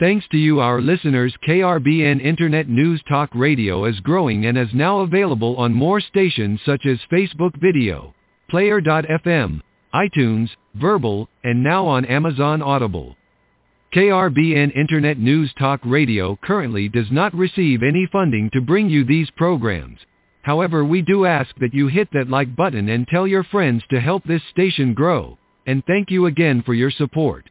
Thanks to you our listeners KRBN Internet News Talk Radio is growing and is now available on more stations such as Facebook Video, Player.fm, iTunes, Verbal, and now on Amazon Audible. KRBN Internet News Talk Radio currently does not receive any funding to bring you these programs. However, we do ask that you hit that like button and tell your friends to help this station grow. And thank you again for your support.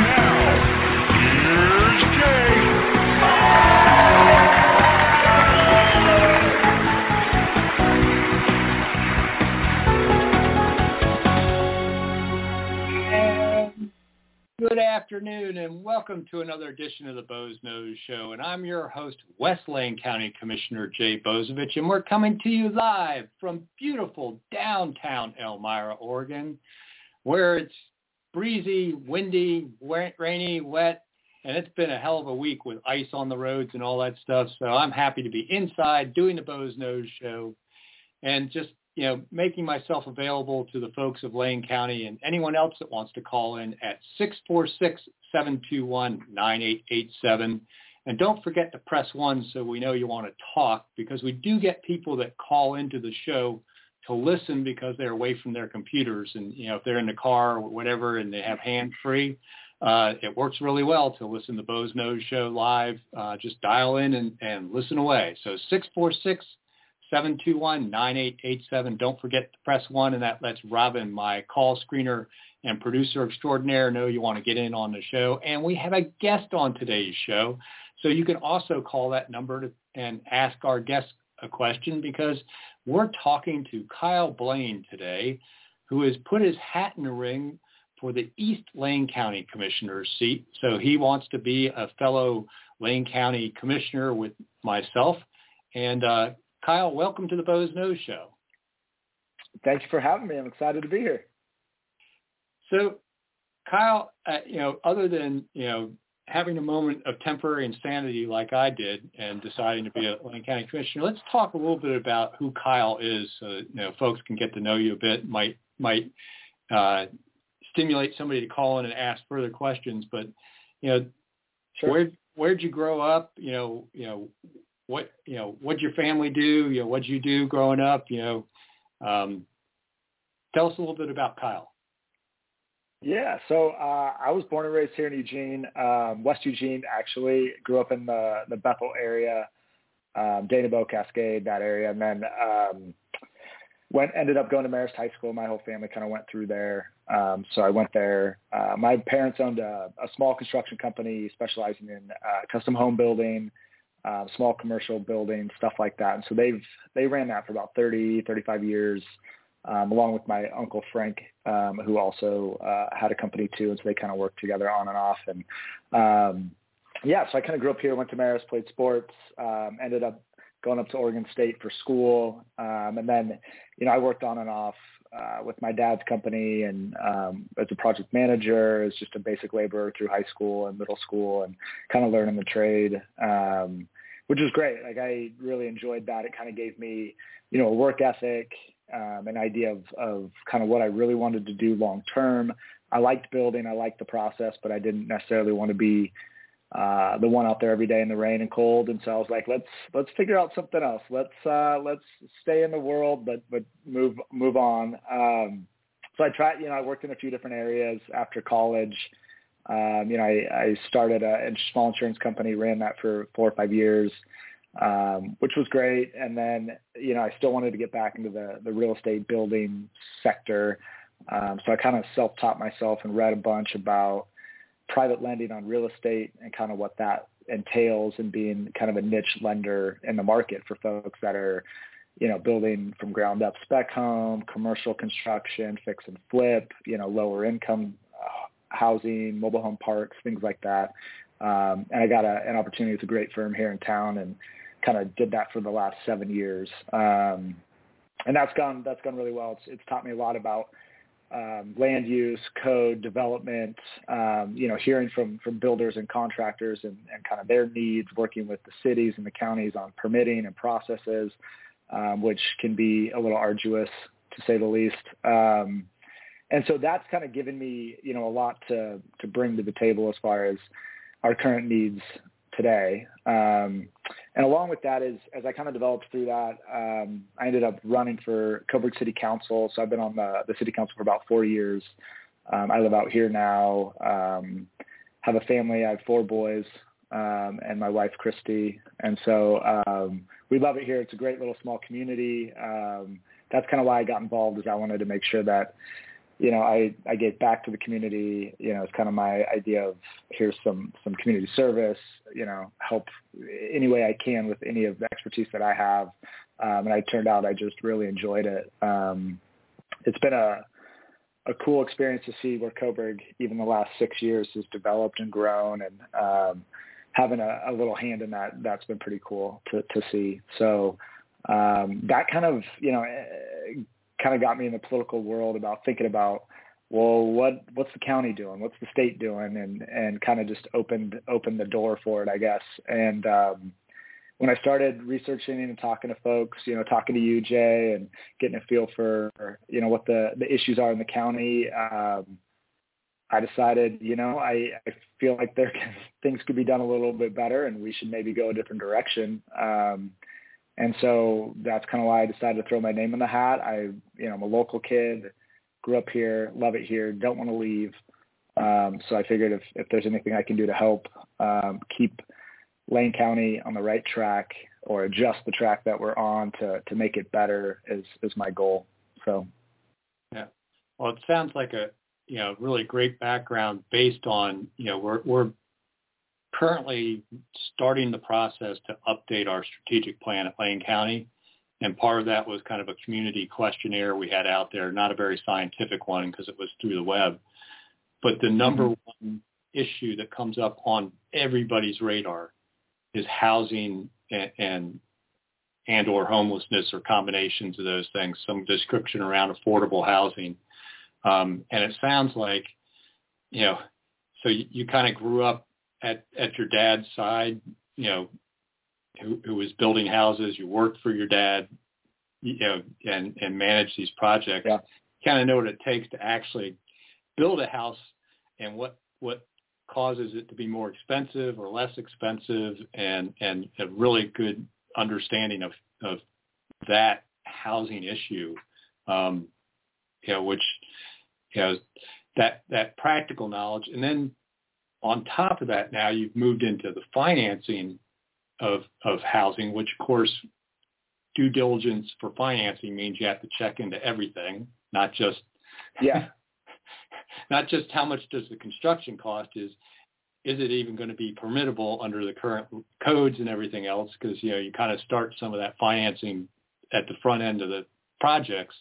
Good afternoon and welcome to another edition of the Boze Noze Show. And I'm your host, West Lane County Commissioner Jay Bozievich, and we're coming to you live from beautiful downtown Elmira, Oregon, where it's breezy, windy, rainy, wet, and it's been a hell of a week with ice on the roads and all that stuff. So I'm happy to be inside doing the Boze Noze Show and just you know, making myself available to the folks of Lane County and anyone else that wants to call in at 646-721-9887. And don't forget to press one so we know you want to talk because we do get people that call into the show to listen because they're away from their computers and, you know, if they're in the car or whatever and they have hand free, uh, it works really well to listen to Boze Noze Show live. Uh, just dial in and, and listen away. So 646 721-9887. Don't forget to press 1, and that lets Robin, my call screener and producer extraordinaire, know you want to get in on the show. And we have a guest on today's show. So you can also call that number to, and ask our guest a question because we're talking to Kyle Blain today, who has put his hat in the ring for the East Lane County Commissioner's seat. So he wants to be a fellow Lane County Commissioner with myself. And uh, Kyle, welcome to the Boze Noze Show. Thank you for having me. I'm excited to be here. So, Kyle, uh, you know, other than you know having a moment of temporary insanity like I did and deciding to be a Lane County Commissioner, let's talk a little bit about who Kyle is, so that, you know folks can get to know you a bit. Might might uh, stimulate somebody to call in and ask further questions. But you know, sure. where where'd you grow up? You know, you know, what you know what'd your family do? You know what'd you do growing up? You know um, tell us a little bit about kyle. Yeah so uh, i was born and raised here in eugene um, west eugene actually. Grew up in the the bethel area um, Danebo cascade that area. And then um, went ended up going to marist high school. My whole family kind of went through there. Um, so i went there. Uh, my parents owned a, a small construction company specializing in uh, custom home building uh, small commercial buildings, stuff like that. And so they've they ran that for about 30, 35 years, um, along with my uncle Frank, um, who also uh, had a company too. And so they kind of worked together on and off. And um, yeah, so I kind of grew up here, went to Marist, played sports, um, ended up going up to Oregon State for school, um, and then you know I worked on and off uh, with my dad's company and um, as a project manager, as just a basic laborer through high school and middle school, and kind of learning the trade, um, which was great. Like I really enjoyed that. It kind of gave me, you know, a work ethic, um, an idea of, of kind of what I really wanted to do long term. I liked building, I liked the process, but I didn't necessarily want to be uh, the one out there every day in the rain and cold. And so I was like, let's let's figure out something else. Let's uh, let's stay in the world, but but move move on. Um, so I tried. You know, I worked in a few different areas after college. Um, you know, I, I started a small insurance company, ran that for four or five years, um, which was great. And then, you know, I still wanted to get back into the, the real estate building sector. Um, so I kind of self-taught myself and read a bunch about private lending on real estate and kind of what that entails and being kind of a niche lender in the market for folks that are, you know, building from ground up spec home, commercial construction, fix and flip, you know, lower income uh, housing, mobile home parks, things like that. Um, and I got a, an opportunity with a great firm here in town and kind of did that for the last seven years. Um, and that's gone, that's gone really well. It's, it's taught me a lot about um, land use, code development, um, you know, hearing from from builders and contractors and, and kind of their needs, working with the cities and the counties on permitting and processes, um, which can be a little arduous to say the least. Um, and so that's kind of given me, you know, a lot to to bring to the table as far as our current needs today. Um, and along with that is, as I kind of developed through that, um, I ended up running for Coburg City Council. So I've been on the, the city council for about four years. Um, I live out here now, um, have a family. I have four boys um, and my wife, Christy. And so um, we love it here. It's a great little small community. Um, that's kind of why I got involved is I wanted to make sure that you know, I, I get back to the community, you know, it's kind of my idea of here's some, some community service, you know, help any way I can with any of the expertise that I have. Um, and I turned out I just really enjoyed it. Um, it's been a, a cool experience to see where Coburg, even the last six years, has developed and grown, and um, having a, a little hand in that that's been pretty cool to to see. So um, that kind of you know kind of got me in the political world about thinking about well what what's the county doing? What's the state doing? And and kind of just opened opened the door for it i guess. And um when i started researching and talking to folks you know talking to you jay and getting a feel for you know what the the issues are in the county um i decided you know i i feel like there can, things could be done a little bit better and we should maybe go a different direction. Um and so that's kind of why I decided to throw my name in the hat. I, you know, I'm a local kid, grew up here, love it here, don't want to leave. Um, so I figured if, if there's anything I can do to help um, keep Lane County on the right track or adjust the track that we're on to, to make it better is, is my goal. So. Yeah. Well, it sounds like a, you know, really great background based on, you know, we're, we're currently starting the process to update our strategic plan at Lane County. And part of that was kind of a community questionnaire we had out there, not a very scientific one because it was through the web. But the number mm-hmm. one issue that comes up on everybody's radar is housing and, and and or homelessness or combinations of those things, some description around affordable housing. Um, and it sounds like, you know, so you, you kind of grew up at at your dad's side, you know, who, who was building houses, you worked for your dad, you know, and and manage these projects. Yeah. Kind of know what it takes to actually build a house and what what causes it to be more expensive or less expensive, and and a really good understanding of of that housing issue, um, you know, which you know that that practical knowledge, and then on top of that, now you've moved into the financing of of housing, which of course due diligence for financing means you have to check into everything, not just yeah, not just how much does the construction cost is is it even going to be permittable under the current codes and everything else? Because you know you kind of start some of that financing at the front end of the projects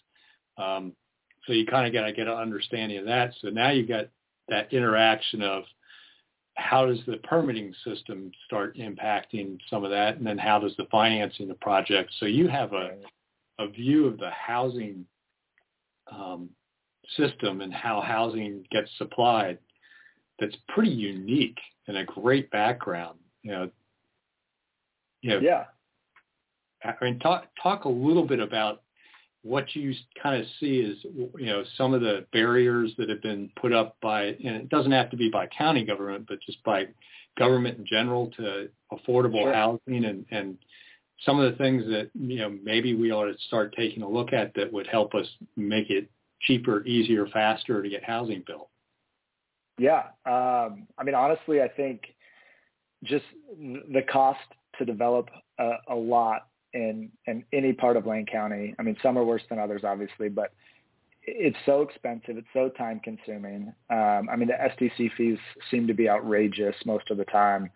um, so you kind of got to get an understanding of that. So now you've got that interaction of how does the permitting system start impacting some of that? And then how does the financing the project? So you have a, a view of the housing um, system and how housing gets supplied that's pretty unique and a great background. You know, you know, yeah. I mean, talk talk a little bit about what you kind of see is, you know, some of the barriers that have been put up by, and it doesn't have to be by county government, but just by government in general to affordable sure. housing and, and some of the things that, you know, maybe we ought to start taking a look at that would help us make it cheaper, easier, faster to get housing built. Yeah. Um, I mean, honestly, I think just the cost to develop a, a lot in in any part of Lane County. I mean, some are worse than others, obviously, but it's so expensive. It's so time consuming. Um, I mean, the SDC fees seem to be outrageous most of the time.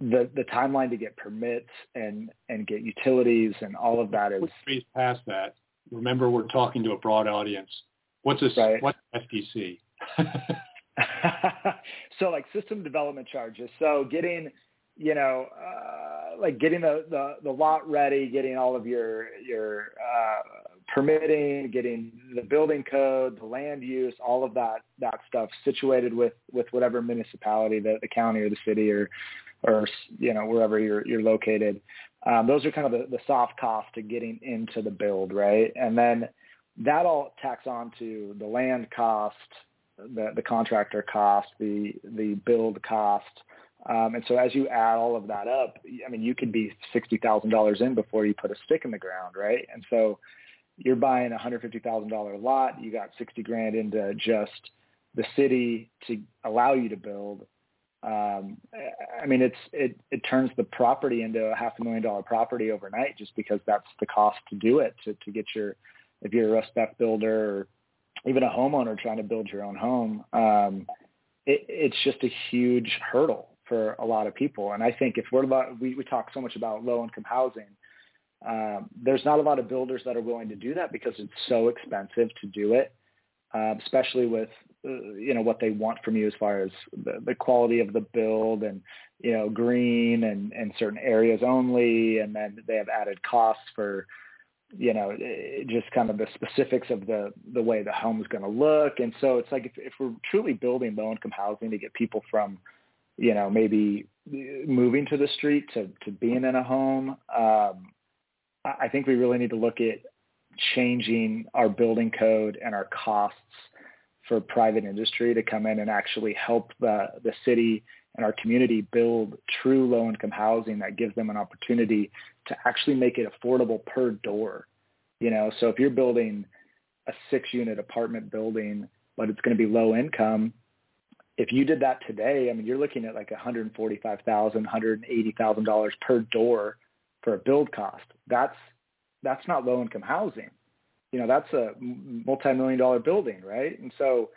The the timeline to get permits and and get utilities and all of that is phase past that. Remember, we're talking to a broad audience. What's this? Right. What's SDC? so like system development charges. So getting you know, uh, like getting the, the, the lot ready, getting all of your, your, uh, permitting, getting the building code, the land use, all of that that stuff situated with with whatever municipality, the, the county or the city or or you know wherever you're you're located. Um, those are kind of the, the soft costs to getting into the build, right? And then that all tacks on to the land cost, the the contractor cost, the the build cost. Um, and so as you add all of that up, I mean, you could be sixty thousand dollars in before you put a stick in the ground, right? And so you're buying a hundred fifty thousand dollar lot. You got sixty grand into just the city to allow you to build. Um, I mean, it's it it turns the property into a half a million dollar property overnight, just because that's the cost to do it to to get your if you're a spec builder or even a homeowner trying to build your own home. Um, it, it's just a huge hurdle for a lot of people. And I think if we're about, we, we talk so much about low income housing, um, there's not a lot of builders that are willing to do that because it's so expensive to do it, uh, especially with uh, you know what they want from you as far as the, the quality of the build and you know green and and certain areas only, and then they have added costs for you know just kind of the specifics of the the way the home is going to look. And so it's like if, if we're truly building low income housing to get people from you know, maybe moving to the street to, to being in a home. Um, I think we really need to look at changing our building code and our costs for private industry to come in and actually help the, the city and our community build true low income housing that gives them an opportunity to actually make it affordable per door. You know, so if you're building a six unit apartment building, but it's going to be low income, if you did that today, I mean, you're looking at like $145,000, $180,000 per door for a build cost. That's that's not low income housing. You know, that's a multi-million dollar building, right? And so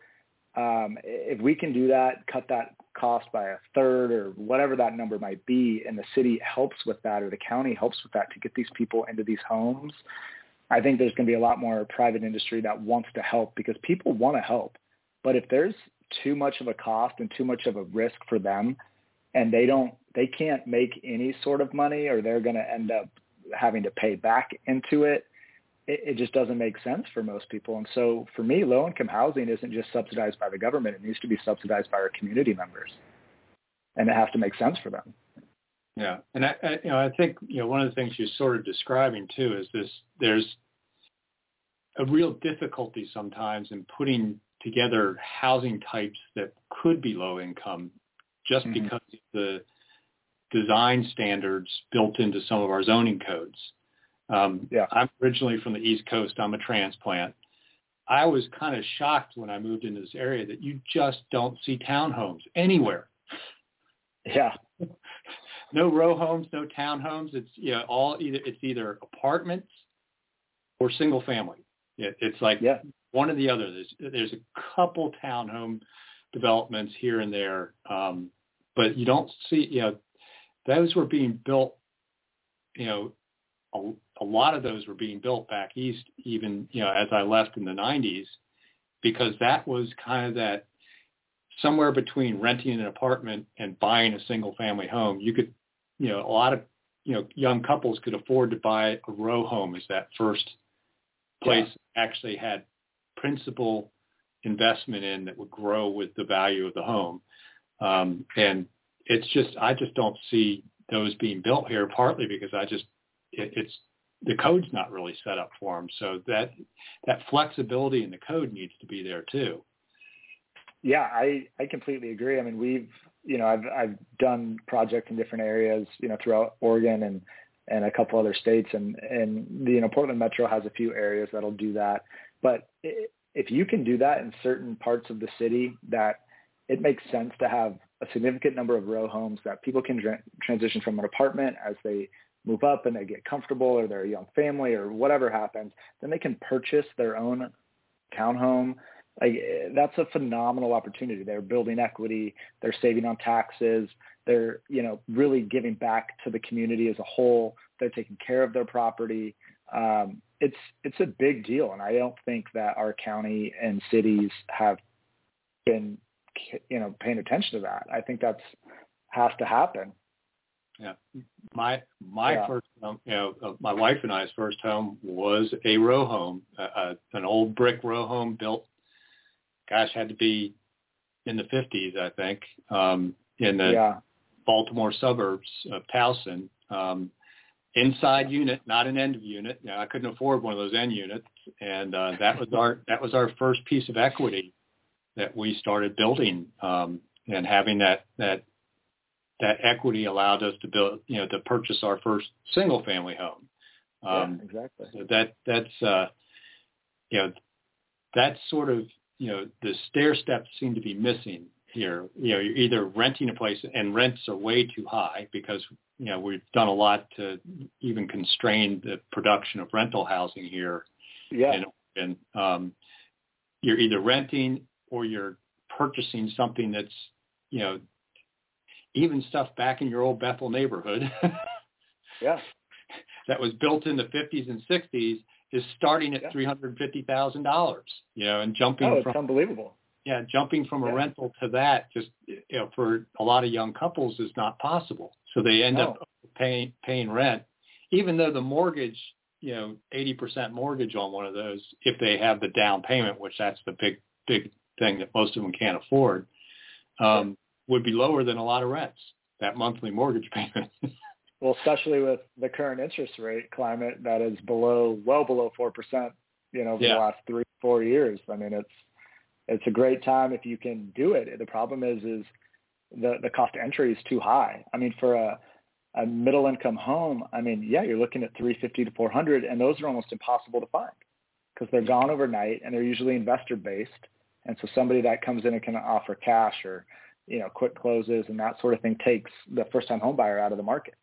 um, if we can do that, cut that cost by a third or whatever that number might be, and the city helps with that or the county helps with that to get these people into these homes, I think there's going to be a lot more private industry that wants to help because people want to help. But if there's too much of a cost and too much of a risk for them. And they don't they can't make any sort of money or they're going to end up having to pay back into it, it it just doesn't make sense for most people. And so for me low income housing isn't just subsidized by the government. It needs to be subsidized by our community members. And it has to make sense for them. Yeah. And I, I you know i think you know one of the things you're sort of describing too is this there's a real difficulty sometimes in putting together housing types that could be low income just mm-hmm. because of the design standards built into some of our zoning codes. Um, yeah. I'm originally from the East Coast. I'm a transplant. I was kind of shocked when I moved into this area that you just don't see townhomes anywhere. Yeah. no row homes, no townhomes. It's you know all either it's either apartments or single family. It, it's like yeah one or the other. There's there's a couple townhome developments here and there, um, but you don't see you know those were being built. You know, a, a lot of those were being built back east, even you know as I left in the '90s, because that was kind of that somewhere between renting an apartment and buying a single family home. You could, you know, a lot of you know young couples could afford to buy a row home as that first place yeah. actually had principal investment in that would grow with the value of the home. Um, and it's just, I just don't see those being built here, partly because I just, it, it's, the code's not really set up for them. So that, that flexibility in the code needs to be there too. Yeah, I, I completely agree. I mean, we've, you know, I've, I've done projects in different areas, you know, throughout Oregon and, and a couple other states and, and the, you know, Portland Metro has a few areas that'll do that. But if you can do that in certain parts of the city, that it makes sense to have a significant number of row homes that people can tra- transition from an apartment as they move up and they get comfortable or they're a young family or whatever happens, then they can purchase their own townhome. Like that's a phenomenal opportunity. They're building equity, they're saving on taxes, they're, you know, really giving back to the community as a whole. They're taking care of their property. Um, it's it's a big deal, and I don't think that our county and cities have been you know paying attention to that. I think that's has to happen. Yeah. My my Yeah. first home, you know, uh, my wife and I's first home was a row home, uh, uh, an old brick row home built. Gosh, had to be in the fifties, I think, um, in the yeah. Baltimore suburbs of Towson. Um, inside unit, not an end unit. You know, I couldn't afford one of those end units, and uh, that was our that was our first piece of equity that we started building, um, and having that that that equity allowed us to build, you know, to purchase our first single family home. Um, yeah, exactly. so that that's uh, you know that's sort of you know the stair steps seem to be missing here. You know, you're either renting a place and rents are way too high because you know we've done a lot to even constrain the production of rental housing here. Yeah. And, and um, you're either renting or you're purchasing something that's you know even stuff back in your old Bethel neighborhood yeah. that was built in the 50s and 60s is starting at Yeah. three hundred fifty thousand dollars. You know, and jumping Oh, it's from unbelievable. Yeah, jumping from a Yeah. rental to that just you know for a lot of young couples is not possible. So they end up paying paying rent, even though the mortgage, you know, eighty percent mortgage on one of those, if they have the down payment, which that's the big big thing that most of them can't afford, um, would be lower than a lot of rents. That monthly mortgage payment. Well, especially with the current interest rate climate that is below, well below four percent. You know, over Yeah. the last three, four years. I mean, it's it's a great time if you can do it. The problem is, is the the cost of entry is too high. I mean, for a a middle income home, I mean, yeah, you're looking at 350 to 400, and those are almost impossible to find because they're gone overnight and they're usually investor based. And so somebody that comes in and can offer cash or you know quick closes and that sort of thing takes the first time home buyer out of the market.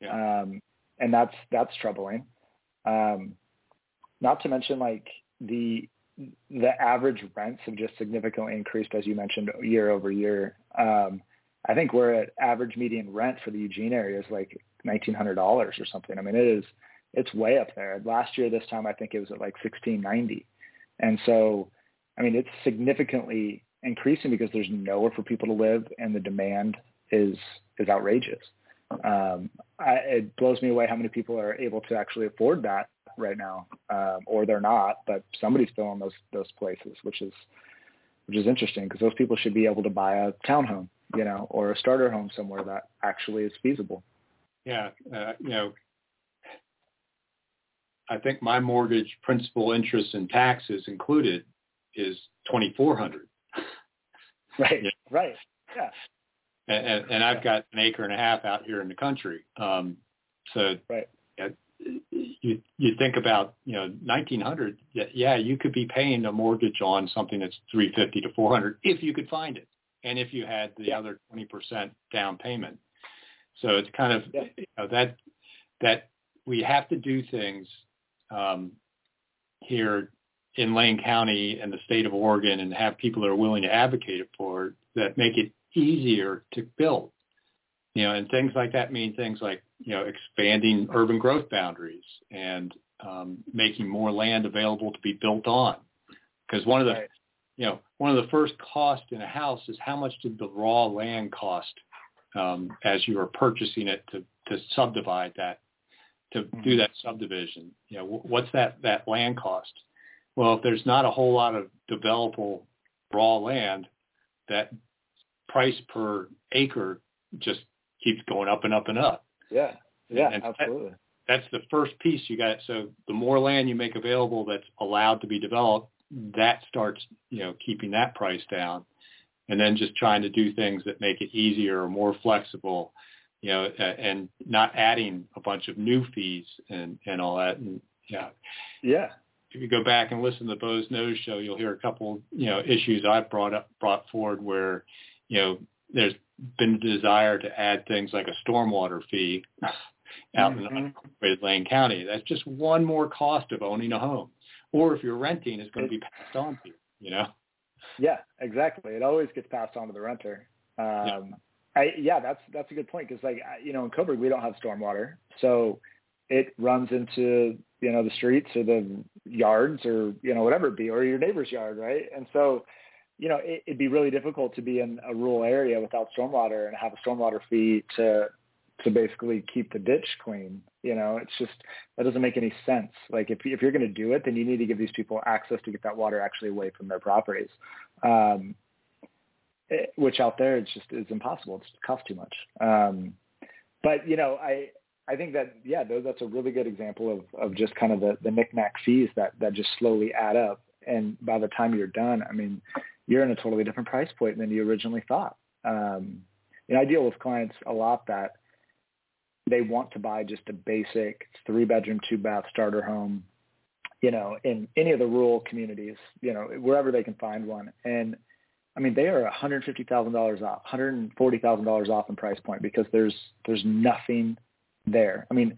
Yeah. Um, and that's that's troubling. Um, not to mention like the the average rents have just significantly increased as you mentioned year over year. Um, I think we're at average median rent for the Eugene area is like nineteen hundred dollars or something. I mean it is it's way up there. Last year this time I think it was at like sixteen ninety. And so I mean it's significantly increasing because there's nowhere for people to live and the demand is is outrageous. Um, I, it blows me away how many people are able to actually afford that right now, um, or they're not, but somebody's filling those those places, which is which is interesting because those people should be able to buy a townhome, you know, or a starter home somewhere that actually is feasible. yeah, uh, you know, I think my mortgage principal interest and taxes included is twenty four hundred. Right. Yeah. Right. Yeah. and, and, and I've got an acre and a half out here in the country. Um, so Right. You you think about you know 1900, yeah, you could be paying a mortgage on something that's 350 to 400 if you could find it, and if you had the other 20 percent down payment. So it's kind of Yeah. you know, that that we have to do things um, here in Lane County and the state of Oregon and have people that are willing to advocate it for that make it easier to build. You know, and things like that mean things like, you know, expanding urban growth boundaries and um, making more land available to be built on. Because one of the, Right. you know, one of the first costs in a house is how much did the raw land cost um, as you are purchasing it to, to subdivide that, to do Mhm. that subdivision. You know, what's that, that land cost? Well, if there's not a whole lot of developable raw land, that price per acre just keeps going up and up and up. Yeah. Yeah. And that- absolutely. That's the first piece you got. So the more land you make available that's allowed to be developed, that starts, you know, keeping that price down. And then just trying to do things that make it easier or more flexible, you know, and not adding a bunch of new fees and, and all that. And yeah, Yeah. if you go back and listen to the Boze Noze show, you'll hear a couple, you know, issues I've brought up, brought forward where, you know, there's been a desire to add things like a stormwater fee out in Mhm. unincorporated Lane County. That's just one more cost of owning a home. Or if you're renting, it's going to be passed on to you, you know? Yeah, exactly. It always gets passed on to the renter. Um, I, yeah, that's that's a good point because like you know in Coburg we don't have stormwater, so it runs into you know the streets or the yards or you know whatever it be or your neighbor's yard, right? And so you know it, it'd be really difficult to be in a rural area without stormwater and have a stormwater fee to to basically keep the ditch clean. You know, it's just that doesn't make any sense. Like if if you're going to do it, then you need to give these people access to get that water actually away from their properties. Um, it, which out there it's just is impossible. It's, it costs too much. Um, but you know, I I think that yeah, that's a really good example of of just kind of the the knickknack fees that that just slowly add up, and by the time you're done, I mean, you're in a totally different price point than you originally thought. Um, and I deal with clients a lot that they want to buy just a basic three bedroom, two bath starter home, you know, in any of the rural communities, you know, wherever they can find one. And I mean, they are $150,000 off, $140,000 off in price point because there's, there's nothing there. I mean,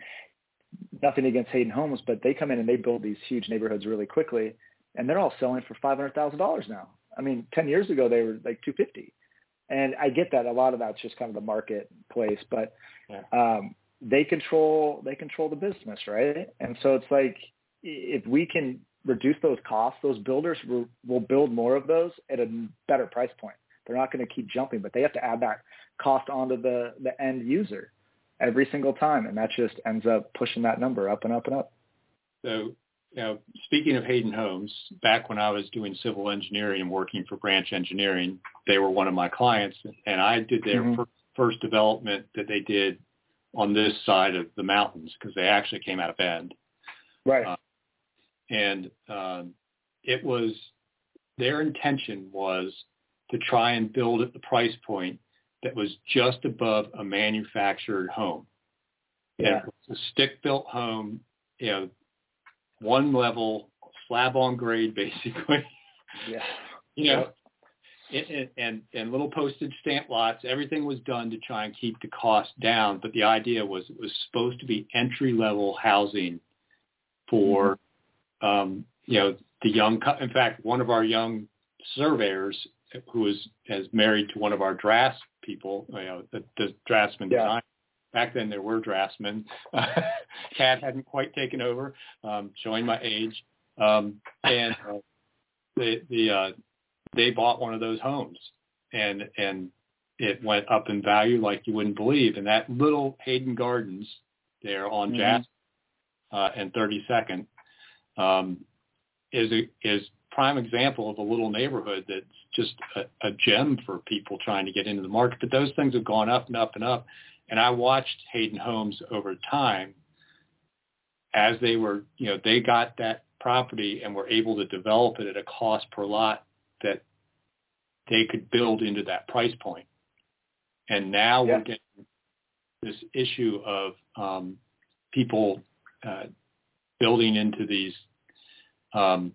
nothing against Hayden Homes, but they come in and they build these huge neighborhoods really quickly and they're all selling for $500,000 now. I mean, 10 years ago, they were like 250. And I get that a lot of that's just kind of the marketplace, but yeah. um, they control they control the business, right? And so it's like if we can reduce those costs, those builders will, will build more of those at a better price point. They're not going to keep jumping, but they have to add that cost onto the the end user every single time, and that just ends up pushing that number up and up and up. So now, speaking of Hayden Homes, back when I was doing civil engineering and working for Branch Engineering, they were one of my clients, and I did their mm-hmm. first development that they did on this side of the mountains because they actually came out of Bend. Right. Uh, and um, it was their intention was to try and build at the price point that was just above a manufactured home. Yeah. It was a stick-built home, you know, one level, slab on grade, basically. Yeah. you know, and, and and little postage stamp lots. Everything was done to try and keep the cost down, but the idea was it was supposed to be entry level housing for, mm-hmm. um, you know, the young. In fact, one of our young surveyors who is as married to one of our drafts people, you know, the, the draftsman yeah. design back then there were draftsmen. CAD hadn't quite taken over, um, showing my age. Um, and uh, the the uh, they bought one of those homes, and and it went up in value like you wouldn't believe. And that little Hayden Gardens there on mm-hmm. Jasper uh, and 32nd um, is a, is prime example of a little neighborhood that's just a, a gem for people trying to get into the market. But those things have gone up and up and up. And I watched Hayden Homes over time as they were, you know, they got that property and were able to develop it at a cost per lot that they could build into that price point. And now yeah. we're getting this issue of um, people uh, building into these um,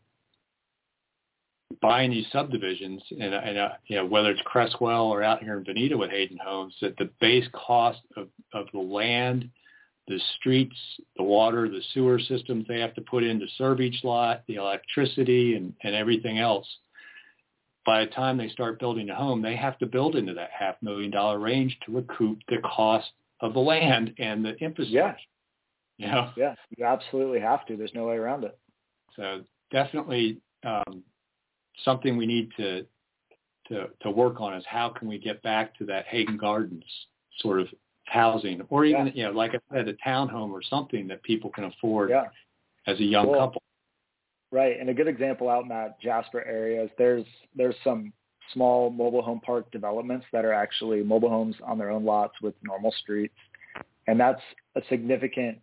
buying these subdivisions, and, and you know whether it's Creswell or out here in Veneta with Hayden Homes, that the base cost of, of the land, the streets, the water, the sewer systems they have to put in to serve each lot, the electricity, and, and everything else. By the time they start building a home, they have to build into that half million dollar range to recoup the cost of the land and the infrastructure. Yeah. You know? Yeah, you absolutely have to. There's no way around it. So definitely um, something we need to to to work on is how can we get back to that Hayden Gardens sort of housing, or even yeah. you know, like I said, a townhome or something that people can afford yeah. as a young couple. Right, and a good example out in that Jasper area is there's there's some small mobile home park developments that are actually mobile homes on their own lots with normal streets, and that's a significant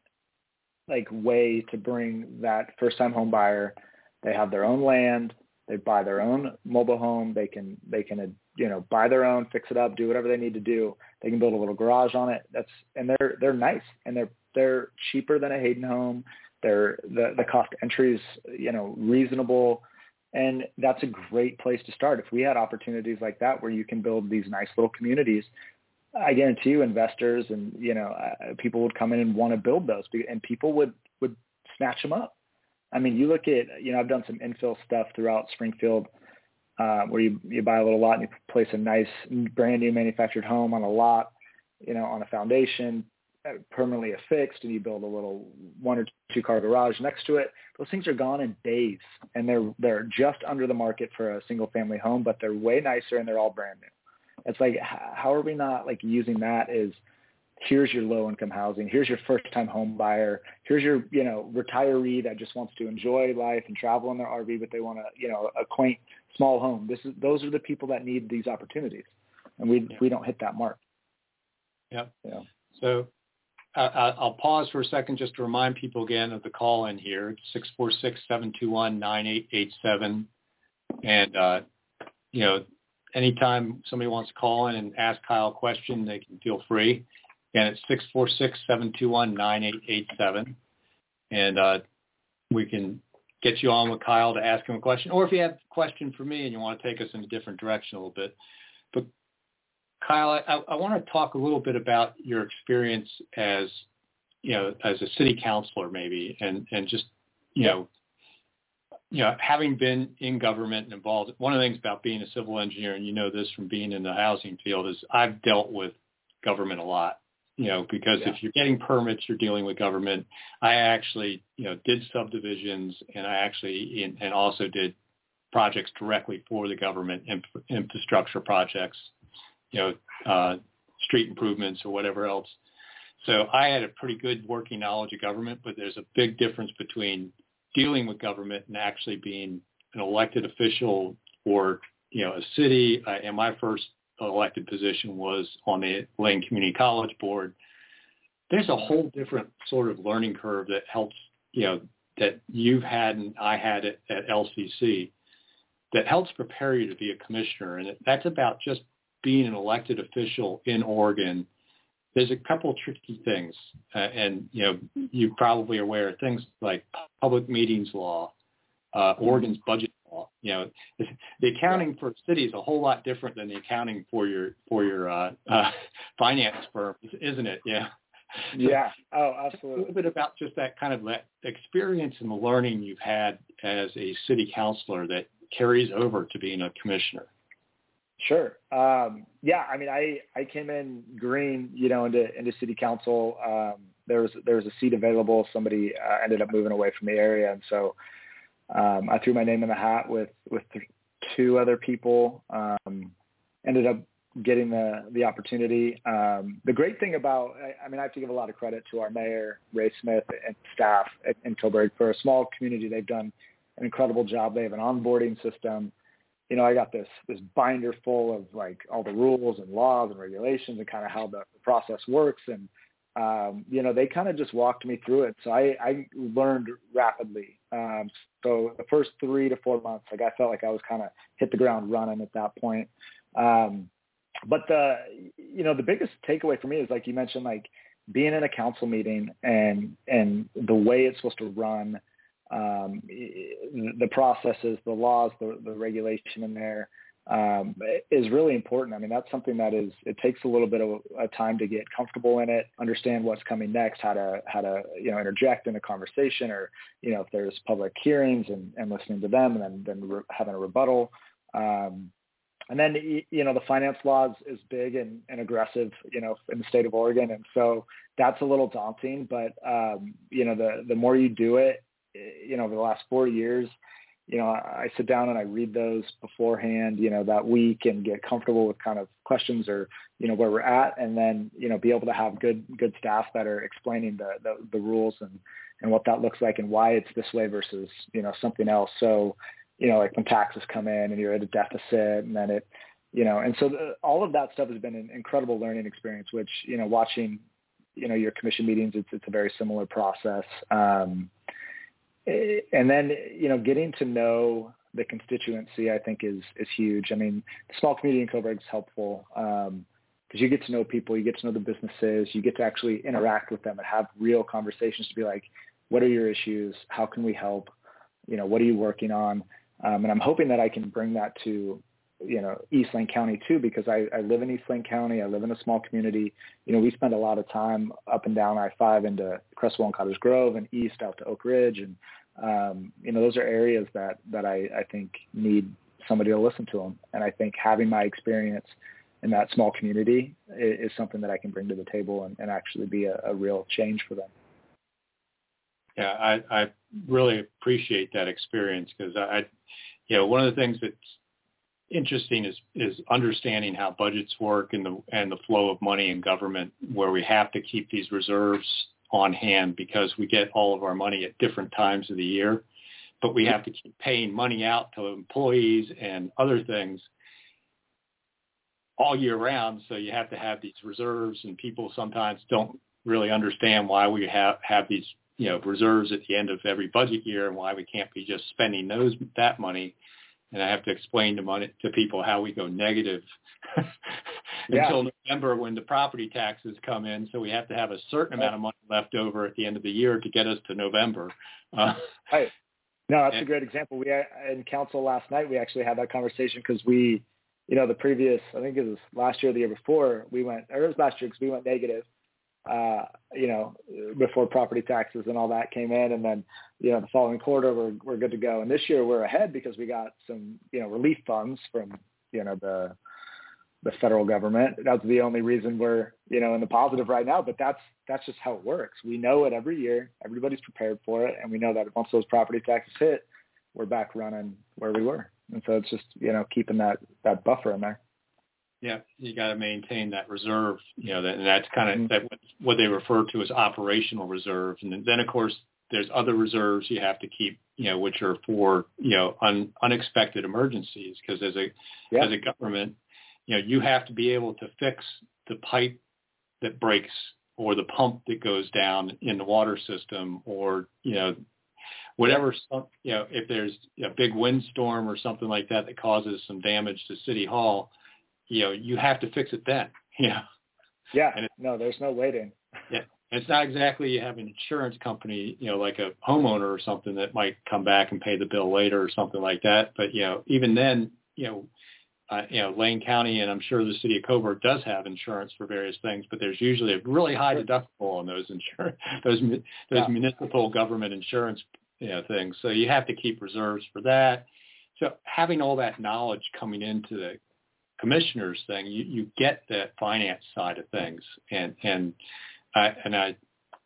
like way to bring that first time home buyer. They have their own land they buy their own mobile home. They can they can you know buy their own, fix it up, do whatever they need to do. They can build a little garage on it. That's and they're they're nice and they're they're cheaper than a Hayden home. They're the the cost entry is you know reasonable, and that's a great place to start. If we had opportunities like that where you can build these nice little communities, I guarantee you investors and you know uh, people would come in and want to build those, and people would would snatch them up. I mean, you look at, you know, I've done some infill stuff throughout Springfield uh, where you, you buy a little lot and you place a nice brand new manufactured home on a lot, you know, on a foundation uh, permanently affixed and you build a little one or two car garage next to it. Those things are gone in days and they're, they're just under the market for a single family home, but they're way nicer and they're all brand new. It's like, how are we not like using that as here's your low income housing, here's your first time home buyer, here's your, you know, retiree that just wants to enjoy life and travel in their RV, but they want to, you know, a quaint small home. This is, those are the people that need these opportunities. And we, yeah. we don't hit that mark. Yep. Yeah. So uh, I'll pause for a second just to remind people again of the call in here. It's 646-721-9887. And, uh, you know, anytime somebody wants to call in and ask Kyle a question, they can feel free. And it's 646-721-9887. And uh, we can get you on with Kyle to ask him a question. Or if you have a question for me and you want to take us in a different direction a little bit. But Kyle, I, I want to talk a little bit about your experience as, you know, as a city councilor maybe, and, and just, you know, you know, having been in government and involved, one of the things about being a civil engineer, and you know this from being in the housing field, is I've dealt with government a lot. You know, because yeah. if you're getting permits, you're dealing with government. I actually, you know, did subdivisions, and I actually, in, and also did projects directly for the government, imp- infrastructure projects, you know, uh, street improvements or whatever else. So I had a pretty good working knowledge of government, but there's a big difference between dealing with government and actually being an elected official or, you know a city. Uh, and my first elected position was on the Lane Community College Board. There's a whole different sort of learning curve that helps you know that you've had and I had at, at LCC that helps prepare you to be a commissioner. And that's about just being an elected official in Oregon there's a couple tricky things, uh, and you know you probably are aware of things like public meetings law, uh. Oregon's budget. You know, the accounting for a city is a whole lot different than the accounting for your for your uh, uh, finance firm, isn't it? Yeah. Yeah. Oh, absolutely. A little bit about just that kind of that experience and the learning you've had as a city councilor that carries over to being a commissioner. Sure. Um, yeah, I mean, I, I came in green, you know, into, into city council. Um, there was, there was a seat available. Somebody uh, ended up moving away from the area. And so um, I threw my name in the hat with, with th- two other people, um, ended up getting the, the opportunity. Um, the great thing about, I, I mean, I have to give a lot of credit to our mayor, Ray Smith and staff at, in Coburg for a small community. They've done an incredible job. They have an onboarding system you know, I got this this binder full of like all the rules and laws and regulations and kind of how the, the process works. And um, you know, they kind of just walked me through it. So I, I learned rapidly. Um, so the first three to four months, like I felt like I was kind of hit the ground running at that point. Um, but the, you know, the biggest takeaway for me is like you mentioned, like being in a council meeting and and the way it's supposed to run um, the processes, the laws, the, the regulation in there um, is really important. I mean, that's something that is, it takes a little bit of a time to get comfortable in it, understand what's coming next, how to, how to, you know, interject in a conversation or, you know, if there's public hearings and, and listening to them and then, then re- having a rebuttal. Um, and then, you know, the finance laws is big and, and aggressive, you know, in the state of Oregon. And so that's a little daunting, but, um, you know, the, the more you do it, you know, over the last four years, you know, I sit down and I read those beforehand, you know, that week and get comfortable with kind of questions or, you know, where we're at and then, you know, be able to have good, good staff that are explaining the, the, the rules and, and what that looks like and why it's this way versus, you know, something else. So, you know, like when taxes come in and you're at a deficit and then it, you know, and so the, all of that stuff has been an incredible learning experience, which, you know, watching, you know, your commission meetings, it's, it's a very similar process. Um, and then you know getting to know the constituency I think is is huge. I mean, the small community in Coburg is helpful because um, you get to know people, you get to know the businesses, you get to actually interact with them and have real conversations to be like, what are your issues? How can we help? You know, what are you working on? Um, and I'm hoping that I can bring that to you know East Lane County too because I, I live in East Lane County. I live in a small community. You know, we spend a lot of time up and down I-5 into Creswell and Cottage Grove and east out to Oakridge, and um, you know those are areas that that I, I think need somebody to listen to them. And I think having my experience in that small community is, is something that I can bring to the table and, and actually be a, a real change for them. Yeah, I, I really appreciate that experience because I, you know, one of the things that's interesting is is understanding how budgets work and the and the flow of money in government, where we have to keep these reserves on hand because we get all of our money at different times of the year, but we have to keep paying money out to employees and other things all year round. So you have to have these reserves, and people sometimes don't really understand why we have have these you know reserves at the end of every budget year and why we can't be just spending those that money and I have to explain to money to people how we go negative Yeah. until November when the property taxes come in. So we have to have a certain amount of money left over at the end of the year to get us to November. Uh, Right. No, that's a great example. We uh, in council last night we actually had that conversation because we, you know, the previous I think it was last year, or the year before we went, or it was last year because we went negative. Uh, you know, before property taxes and all that came in, and then you know the following quarter we're we're good to go. And this year we're ahead because we got some you know relief funds from you know the the federal government. That's the only reason we're you know in the positive right now. But that's that's just how it works. We know it every year. Everybody's prepared for it, and we know that once those property taxes hit, we're back running where we were. And so it's just you know keeping that that buffer in there. Yeah, you got to maintain that reserve. You know, that, and that's kind of Mhm. that what they refer to as operational reserve. And then, then of course there's other reserves you have to keep. You know, which are for you know un, unexpected emergencies because as a Yeah. as a government, you know, you have to be able to fix the pipe that breaks or the pump that goes down in the water system or, you know, whatever, you know, if there's a big windstorm or something like that that causes some damage to City Hall, you know, you have to fix it then. You know, Yeah. And it- no, there's no waiting. and it's not exactly you have an insurance company, you know, like a homeowner or something that might come back and pay the bill later or something like that. But, you know, even then, you know, uh, you know, Lane County and I'm sure the city of Coburg does have insurance for various things, but there's usually a really high deductible on those insurance, those, those Yeah. municipal government insurance, you know, things. So you have to keep reserves for that. So having all that knowledge coming into the commissioners thing, you, you get that finance side of things. And, and I, and I,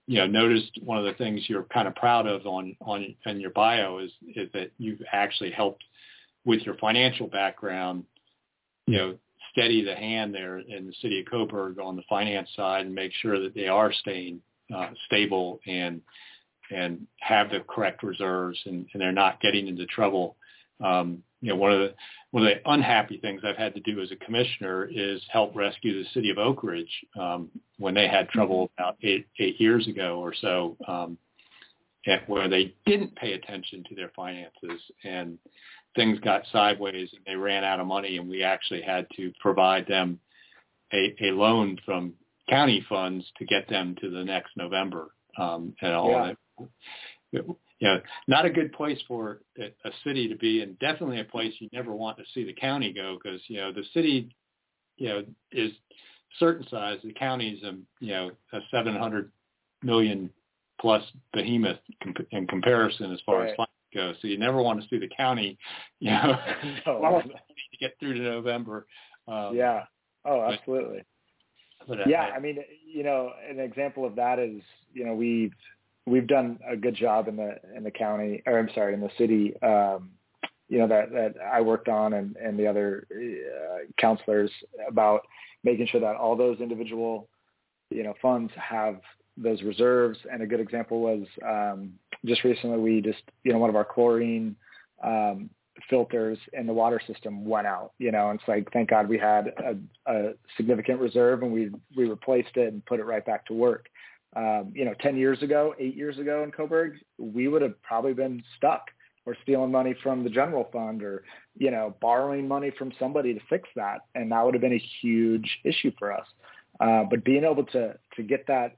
you know, noticed one of the things you're kind of proud of on, on, in your bio is, is that you've actually helped with your financial background, you know, steady the hand there in the city of Coburg on the finance side and make sure that they are staying uh, stable and, and have the correct reserves and, and they're not getting into trouble. Um, you know, one of the one of the unhappy things I've had to do as a commissioner is help rescue the city of Oakridge um, when they had trouble about eight eight years ago or so, um, at where they didn't pay attention to their finances and things got sideways and they ran out of money and we actually had to provide them a, a loan from county funds to get them to the next November um, and all Yeah. that. You know, not a good place for a, city to be, and definitely a place you never want to see the county go because you know the city, you know, is certain size. The county's a you know a 700 million plus behemoth comp- in comparison as far as Right. finance goes. So you never want to see the county, you know, No. to get through to November. Um, yeah. Oh, but- absolutely. but uh, yeah I- i mean you know an example of that is you know we've we've done a good job in the in the county or i'm sorry in the city um you know that that i worked on and and the other uh, counselors about making sure that all those individual you know funds have those reserves and a good example was um just recently we just you know one of our chlorine um filters in the water system went out, you know, and it's like, thank God we had a, a significant reserve and we, we replaced it and put it right back to work. Um, you know, 10 years ago, eight years ago in Coburg, we would have probably been stuck or stealing money from the general fund or, you know, borrowing money from somebody to fix that. And that would have been a huge issue for us. Uh, but being able to, to get that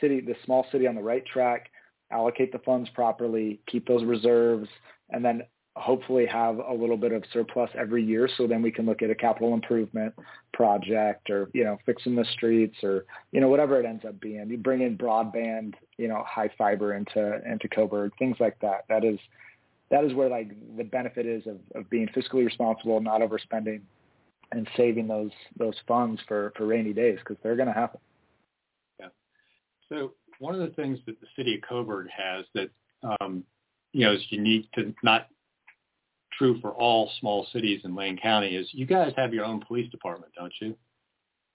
city, the small city on the right track, allocate the funds properly, keep those reserves, and then hopefully have a little bit of surplus every year so then we can look at a capital improvement project or you know fixing the streets or you know whatever it ends up being. You bring in broadband you know high fiber into into coburg things like that. That is that is where like the benefit is of, of being fiscally responsible not overspending and saving those those funds for for rainy days because they're going to happen. Yeah. So one of the things that the city of Coburg has that um, you know is unique to not true for all small cities in Lane County is you guys have your own police department, don't you?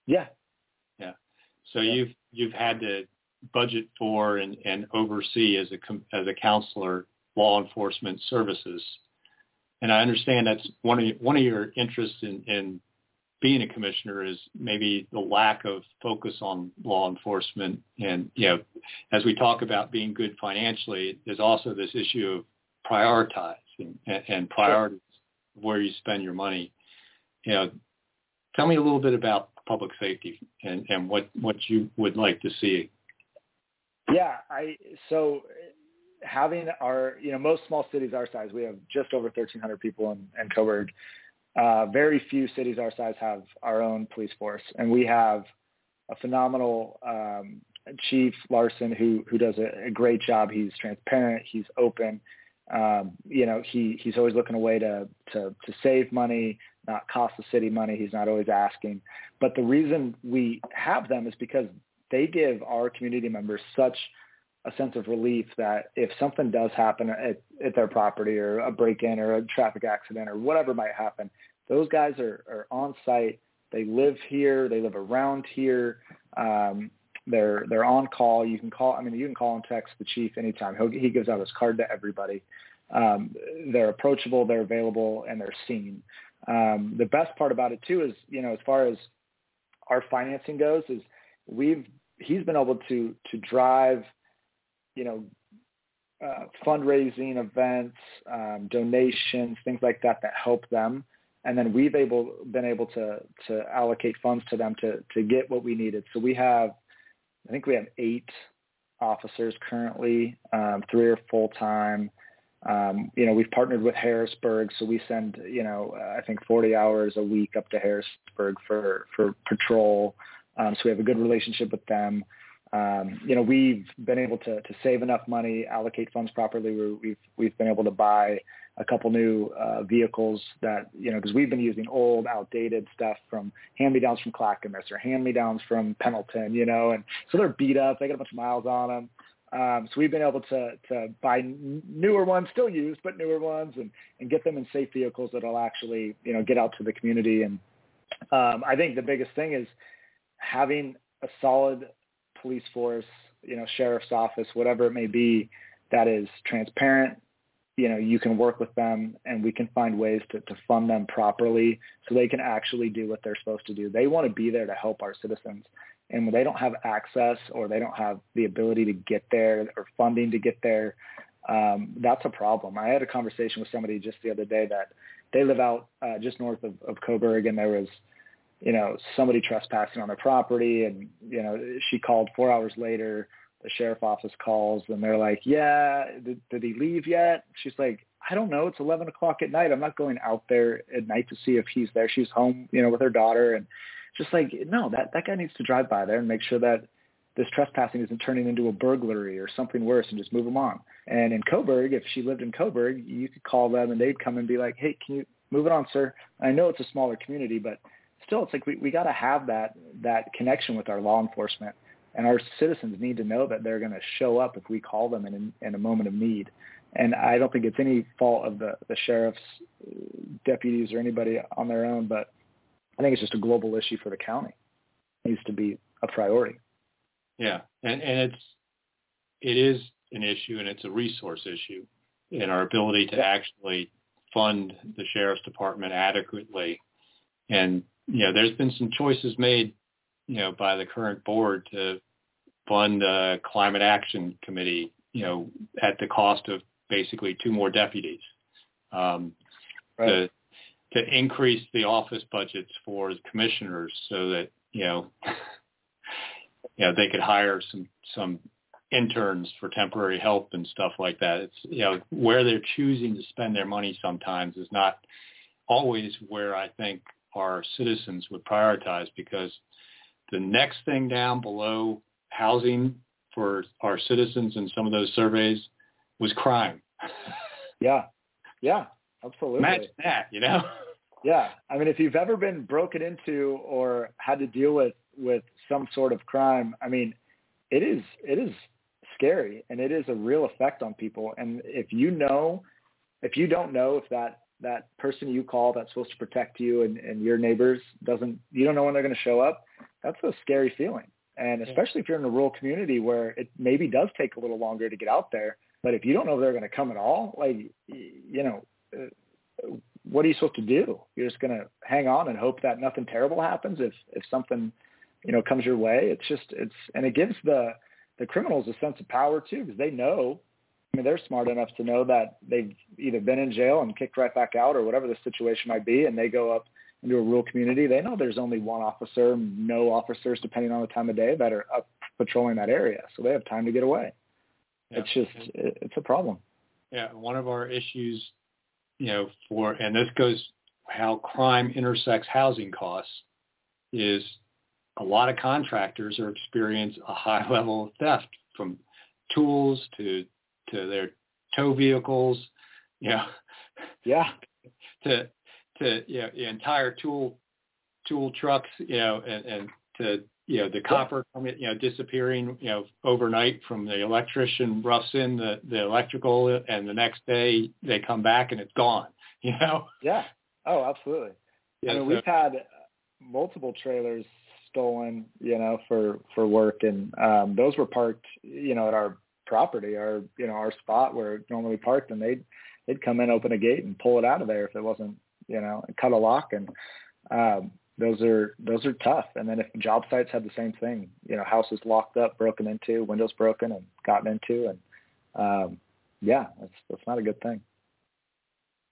Yeah. Yeah. So yeah. you've you've had to budget for and, and oversee as a as a counselor law enforcement services. And I understand that's one of one of your interests in, in being a commissioner is maybe the lack of focus on law enforcement. And you know, as we talk about being good financially, there's also this issue of prioritizing and, and priorities sure. where you spend your money. You know, tell me a little bit about public safety and, and what, what you would like to see. Yeah, I so having our you know most small cities our size, we have just over 1,300 people in, in Coburg. Uh, very few cities our size have our own police force, and we have a phenomenal um, chief Larson who who does a, a, great job. He's transparent. He's open. Um, you know, he he's always looking a way to to to save money, not cost the city money. He's not always asking. But the reason we have them is because they give our community members such a sense of relief that if something does happen at, at their property or a break-in or a traffic accident or whatever might happen, those guys are, are on site. They live here. They live around here. Um, they're they're on call. You can call. I mean, you can call and text the chief anytime. He'll, he gives out his card to everybody. Um, they're approachable. They're available, and they're seen. Um, the best part about it too is, you know, as far as our financing goes, is we've he's been able to to drive, you know, uh, fundraising events, um, donations, things like that that help them, and then we've able been able to to allocate funds to them to to get what we needed. So we have, I think we have eight officers currently, um, three are full time. Um, you know, we've partnered with Harrisburg, so we send, you know, I think 40 hours a week up to Harrisburg for for patrol. Um, so we have a good relationship with them. Um, you know, we've been able to to save enough money, allocate funds properly. We've we've been able to buy a couple new uh, vehicles that you know because we've been using old, outdated stuff from hand-me-downs from Clackamas or hand-me-downs from Pendleton, you know, and so they're beat up. They got a bunch of miles on them. Um, so we've been able to to buy newer ones, still used, but newer ones, and and get them in safe vehicles that'll actually you know get out to the community. And um, I think the biggest thing is having a solid police force, you know, sheriff's office, whatever it may be, that is transparent. You know, you can work with them, and we can find ways to to fund them properly so they can actually do what they're supposed to do. They want to be there to help our citizens and when they don't have access or they don't have the ability to get there or funding to get there, um, that's a problem. I had a conversation with somebody just the other day that they live out uh, just north of, of Coburg, and there was, you know, somebody trespassing on their property, and you know, she called four hours later. The sheriff office calls, and they're like, "Yeah, did, did he leave yet?" She's like, I don't know. It's 11 o'clock at night. I'm not going out there at night to see if he's there. She's home, you know, with her daughter, and just like no, that that guy needs to drive by there and make sure that this trespassing isn't turning into a burglary or something worse and just move them on. And in Coburg, if she lived in Coburg, you could call them and they'd come and be like, hey, can you move it on, sir? I know it's a smaller community, but still, it's like we, we got to have that that connection with our law enforcement. And our citizens need to know that they're going to show up if we call them in, in a moment of need. And I don't think it's any fault of the, the sheriff's uh, deputies or anybody on their own, but I think it's just a global issue for the county. It needs to be a priority. Yeah, and and it's it is an issue, and it's a resource issue in our ability to actually fund the sheriff's department adequately. And you know, there's been some choices made, you know, by the current board to fund a climate action committee, you know, at the cost of basically two more deputies. Um, right. The to increase the office budgets for the commissioners so that you know you know they could hire some some interns for temporary help and stuff like that. It's you know where they're choosing to spend their money sometimes is not always where I think our citizens would prioritize because the next thing down below housing for our citizens in some of those surveys was crime. Yeah. Yeah. Absolutely. Match that, you know? Yeah. I mean, if you've ever been broken into or had to deal with, with some sort of crime, I mean, it is, it is scary and it is a real effect on people. And if you know, if you don't know if that that person you call that's supposed to protect you and, and your neighbors doesn't you don't know when they're going to show up that's a scary feeling. And especially if you're in a rural community where it maybe does take a little longer to get out there but if you don't know if they're going to come at all like you know uh, what are you supposed to do? You're just going to hang on and hope that nothing terrible happens. If if something you know comes your way it's just it's and it gives the the criminals a sense of power too because they know I mean, they're smart enough to know that they've either been in jail and kicked right back out or whatever the situation might be, and they go up into a rural community. They know there's only one officer, no officers, depending on the time of day, that are up patrolling that area, so they have time to get away. Yeah. It's just, it's a problem. Yeah, one of our issues, you know, for and this goes how crime intersects housing costs is a lot of contractors are experience a high level of theft from tools to to their tow vehicles, you know, yeah, to to you know, entire tool tool trucks, you know, and, and to you know the copper you know, disappearing, you know, overnight from the electrician roughs in the the electrical, and the next day they come back and it's gone. You know. Yeah. Oh, absolutely. Yeah, I mean, so, we've had multiple trailers stolen, you know, for for work, and um, those were parked, you know, at our property, our you know our spot where it normally parked, and they'd they'd come in, open a gate, and pull it out of there if it wasn't you know cut a lock, and um, those are those are tough. And then if job sites had the same thing, you know, houses locked up, broken into, windows broken, and gotten into, and um, yeah, that's that's not a good thing.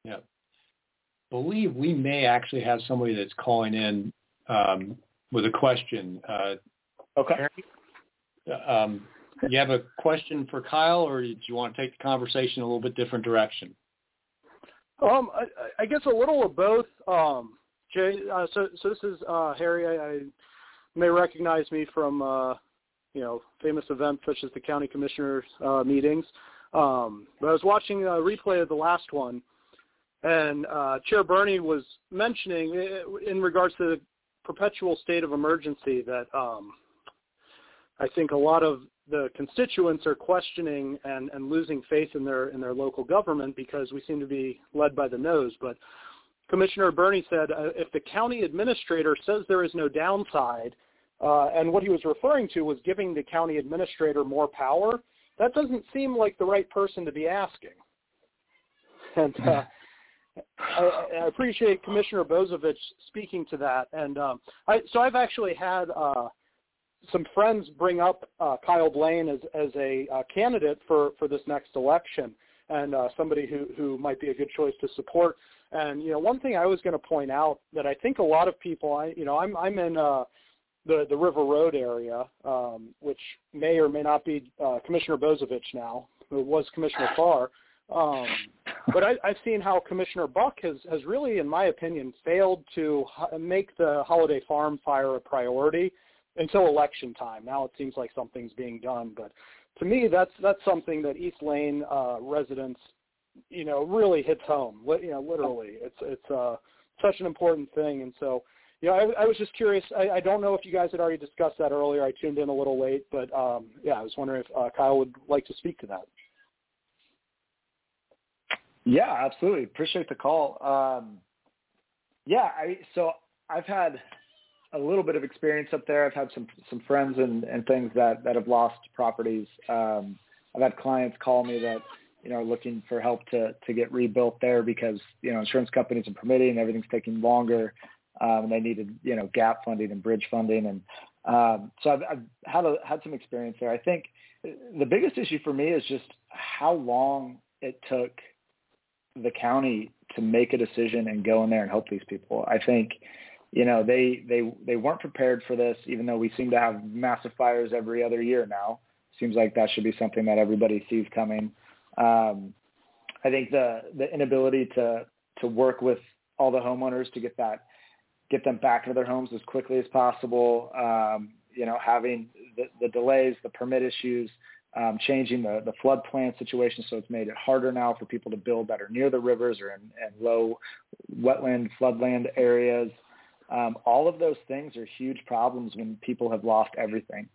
Yeah, believe we may actually have somebody that's calling in um, with a question. Uh, okay. Um, you have a question for Kyle, or do you want to take the conversation a little bit different direction? Um, I, I guess a little of both. Um, Jay, uh, so so this is uh, Harry. I, I may recognize me from uh, you know famous events such as the county commissioners uh, meetings. Um, but I was watching a replay of the last one, and uh, Chair Berney was mentioning in regards to the perpetual state of emergency that um, I think a lot of the constituents are questioning and, and losing faith in their in their local government because we seem to be led by the nose. But Commissioner Berney said uh, if the county administrator says there is no downside, uh, and what he was referring to was giving the county administrator more power, that doesn't seem like the right person to be asking. And uh, I, I appreciate Commissioner Bozievich speaking to that. And um, I, so I've actually had uh, some friends bring up uh, Kyle Blain as as a uh, candidate for for this next election and uh, somebody who who might be a good choice to support. And you know, one thing I was going to point out that I think a lot of people, I you know, I'm I'm in uh, the the River Road area, um, which may or may not be uh, Commissioner Bozievich now. It was Commissioner Farr. Um, but I, I've seen how Commissioner Buch has, has really, in my opinion, failed to make the Holiday Farm fire a priority until election time. Now it seems like something's being done, but to me, that's that's something that East Lane uh, residents, you know, really hits home. You know, literally, it's it's uh, such an important thing, and so. You know, I, I was just curious. I, I don't know if you guys had already discussed that earlier. I tuned in a little late, but um, yeah, I was wondering if uh, Kyle would like to speak to that. Yeah, absolutely. Appreciate the call. Um, yeah, I so I've had a little bit of experience up there. I've had some some friends and, and things that that have lost properties. Um, I've had clients call me that you know are looking for help to to get rebuilt there because you know insurance companies and permitting everything's taking longer. Um, and they needed you know gap funding and bridge funding and um, so I've, I've had a, had some experience there. I think the biggest issue for me is just how long it took the county to make a decision and go in there and help these people. I think you know they they they weren't prepared for this even though we seem to have massive fires every other year now. Seems like that should be something that everybody sees coming. Um, i think the the inability to to work with all the homeowners to get that get them back into their homes as quickly as possible um, you know having the, the delays the permit issues um, changing the, the flood plan situation so it's made it harder now for people to build that are near the rivers or in, in low wetland floodland areas um, all of those things are huge problems when people have lost everything.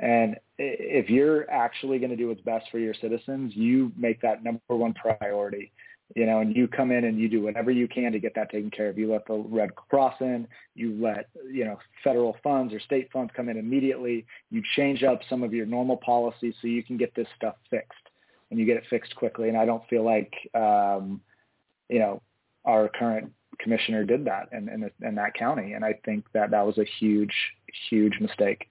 And if you're actually going to do what's best for your citizens, you make that number one priority. you know, and you come in and you do whatever you can to get that taken care of. You let the Red Cross in, you let, you know, federal funds or state funds come in immediately. You change up some of your normal policies so you can get this stuff fixed and you get it fixed quickly. And I don't feel like, um, you know, our current commissioner did that in, in, in that county. And I think that that was a huge, huge mistake.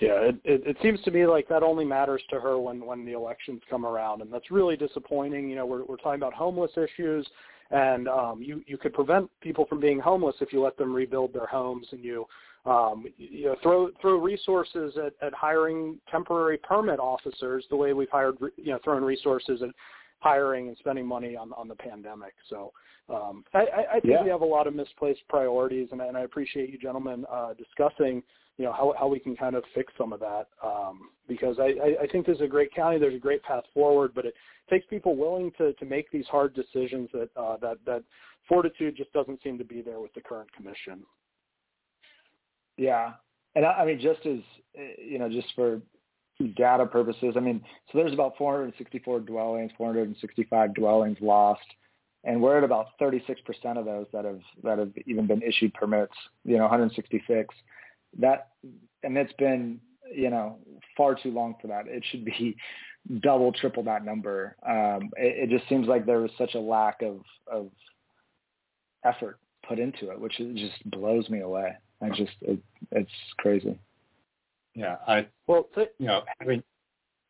Yeah, it, it, it seems to me like that only matters to her when when the elections come around, and that's really disappointing. You know, we're we're talking about homeless issues, and um, you you could prevent people from being homeless if you let them rebuild their homes, and you um, you know throw throw resources at, at hiring temporary permit officers the way we've hired you know thrown resources at hiring and spending money on on the pandemic. So um, I, I think yeah. we have a lot of misplaced priorities, and, and I appreciate you gentlemen uh, discussing you know how how we can kind of fix some of that um, because I, I think this is a great county. There's a great path forward, but it takes people willing to to make these hard decisions that uh, that that fortitude just doesn't seem to be there with the current commission. Yeah, and I, I mean just as you know, just for data purposes, I mean, so there's about 464 dwellings, 465 dwellings lost, and we're at about 36% of those that have that have even been issued permits. You know, 166 that and it's been you know far too long for that. It should be double, triple that number. Um, it, it just seems like there was such a lack of of effort put into it, which just blows me away. I just it, it's crazy. Yeah, I well, you know, having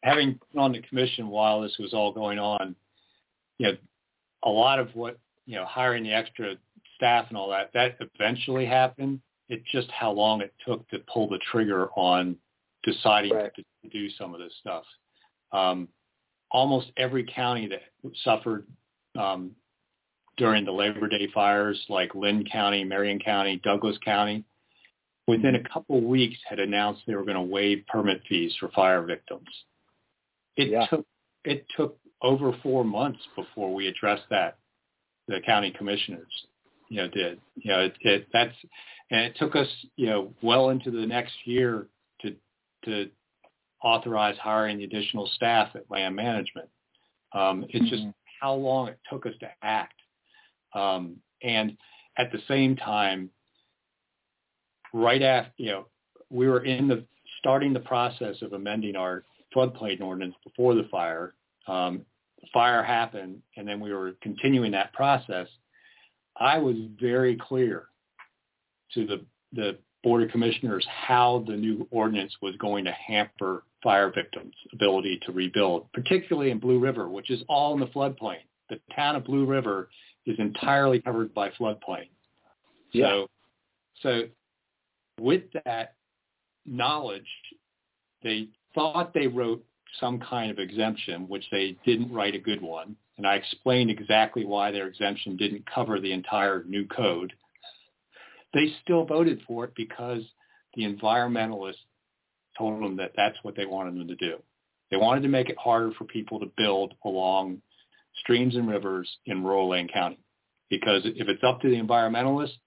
having on the commission while this was all going on, you know, a lot of what you know, hiring the extra staff and all that, that eventually happened it's just how long it took to pull the trigger on deciding right. to, to do some of this stuff. Um, almost every county that suffered um, during the Labor Day fires, like Linn County, Marion County, Douglas County, within a couple of weeks had announced they were going to waive permit fees for fire victims. It yeah. took it took over four months before we addressed that. The county commissioners, you know, did. You know, it, it that's and it took us, you know, well into the next year to to authorize hiring the additional staff at land management. Um, it's mm-hmm. just how long it took us to act. Um, and at the same time, right after, you know, we were in the starting the process of amending our floodplain ordinance before the fire. Um, the fire happened, and then we were continuing that process. I was very clear to the, the Board of Commissioners how the new ordinance was going to hamper fire victims' ability to rebuild, particularly in Blue River, which is all in the floodplain. The town of Blue River is entirely covered by floodplain. Yeah. So, so with that knowledge, they thought they wrote some kind of exemption, which they didn't write a good one. And I explained exactly why their exemption didn't cover the entire new code they still voted for it because the environmentalists told them that that's what they wanted them to do. They wanted to make it harder for people to build along streams and rivers in rural Lane County. Because if it's up to the environmentalists,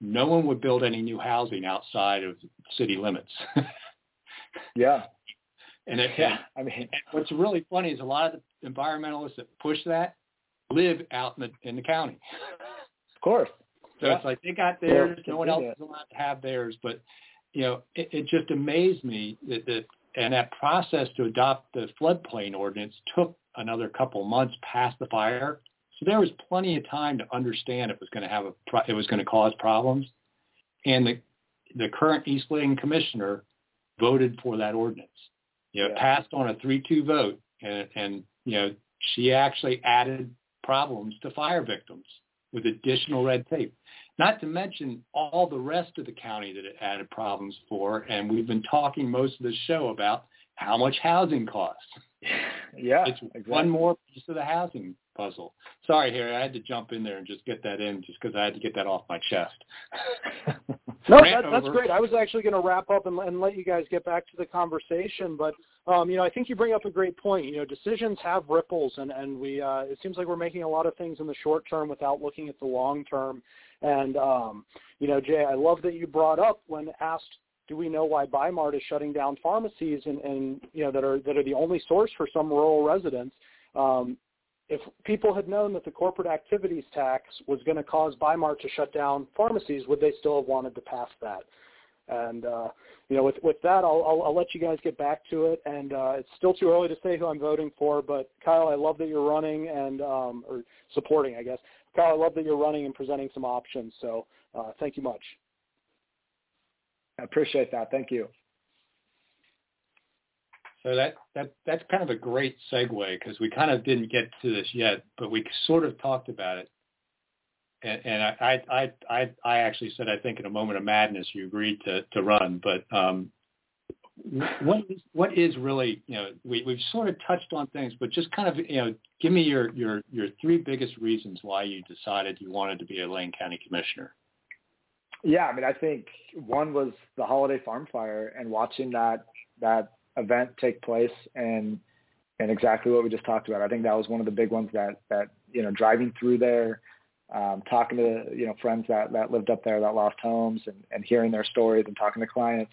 no one would build any new housing outside of city limits. yeah. And it, yeah, I mean, what's really funny is a lot of the environmentalists that push that live out in the in the county. Of course. So yeah. it's like they got theirs. Yeah, no one else is allowed to have theirs. But you know, it, it just amazed me that, that and that process to adopt the floodplain ordinance took another couple months past the fire. So there was plenty of time to understand it was going to have a it was going to cause problems, and the the current East Lane commissioner voted for that ordinance. You know, yeah. passed on a three-two vote, and and you know she actually added problems to fire victims with additional red tape. Not to mention all the rest of the county that it added problems for. And we've been talking most of the show about how much housing costs. Yeah, it's exactly. one more piece of the housing puzzle. Sorry, Harry, I had to jump in there and just get that in, just because I had to get that off my chest. no, that, that's great. I was actually going to wrap up and, and let you guys get back to the conversation, but um, you know, I think you bring up a great point. You know, decisions have ripples, and and we uh, it seems like we're making a lot of things in the short term without looking at the long term. And um, you know, Jay, I love that you brought up when asked, do we know why Bi-Mart is shutting down pharmacies and, and you know that are that are the only source for some rural residents? Um, if people had known that the corporate activities tax was going to cause Bi-Mart to shut down pharmacies, would they still have wanted to pass that? And uh, you know, with with that, I'll, I'll, I'll let you guys get back to it. And uh, it's still too early to say who I'm voting for, but Kyle, I love that you're running and um, or supporting, I guess. Kyle, I love that you're running and presenting some options. So uh, thank you much. I appreciate that. Thank you. So that that that's kind of a great segue because we kind of didn't get to this yet, but we sort of talked about it. And, and I, I I I actually said I think in a moment of madness you agreed to to run, but um, what is what is really you know we we've sort of touched on things, but just kind of you know give me your your your three biggest reasons why you decided you wanted to be a Lane County Commissioner. Yeah, I mean, I think one was the holiday farm fire and watching that that event take place and and exactly what we just talked about. I think that was one of the big ones that that you know driving through there, um, talking to you know friends that that lived up there that lost homes and and hearing their stories and talking to clients,